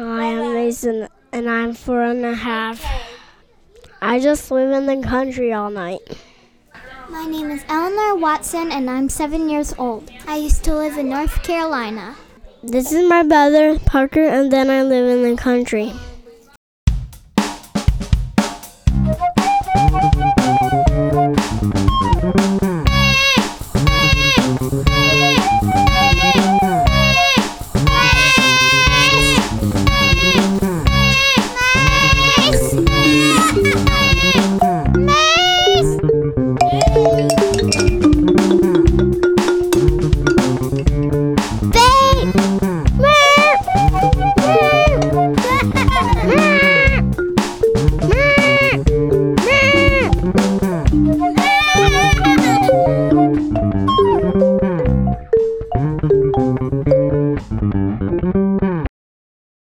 Hi, I'm Mason, and I'm four and a half. I just live in the country all night. My name is Eleanor Watson, and I'm seven years old. I used to live in North Carolina. This is my brother, Parker, and then I live in the country.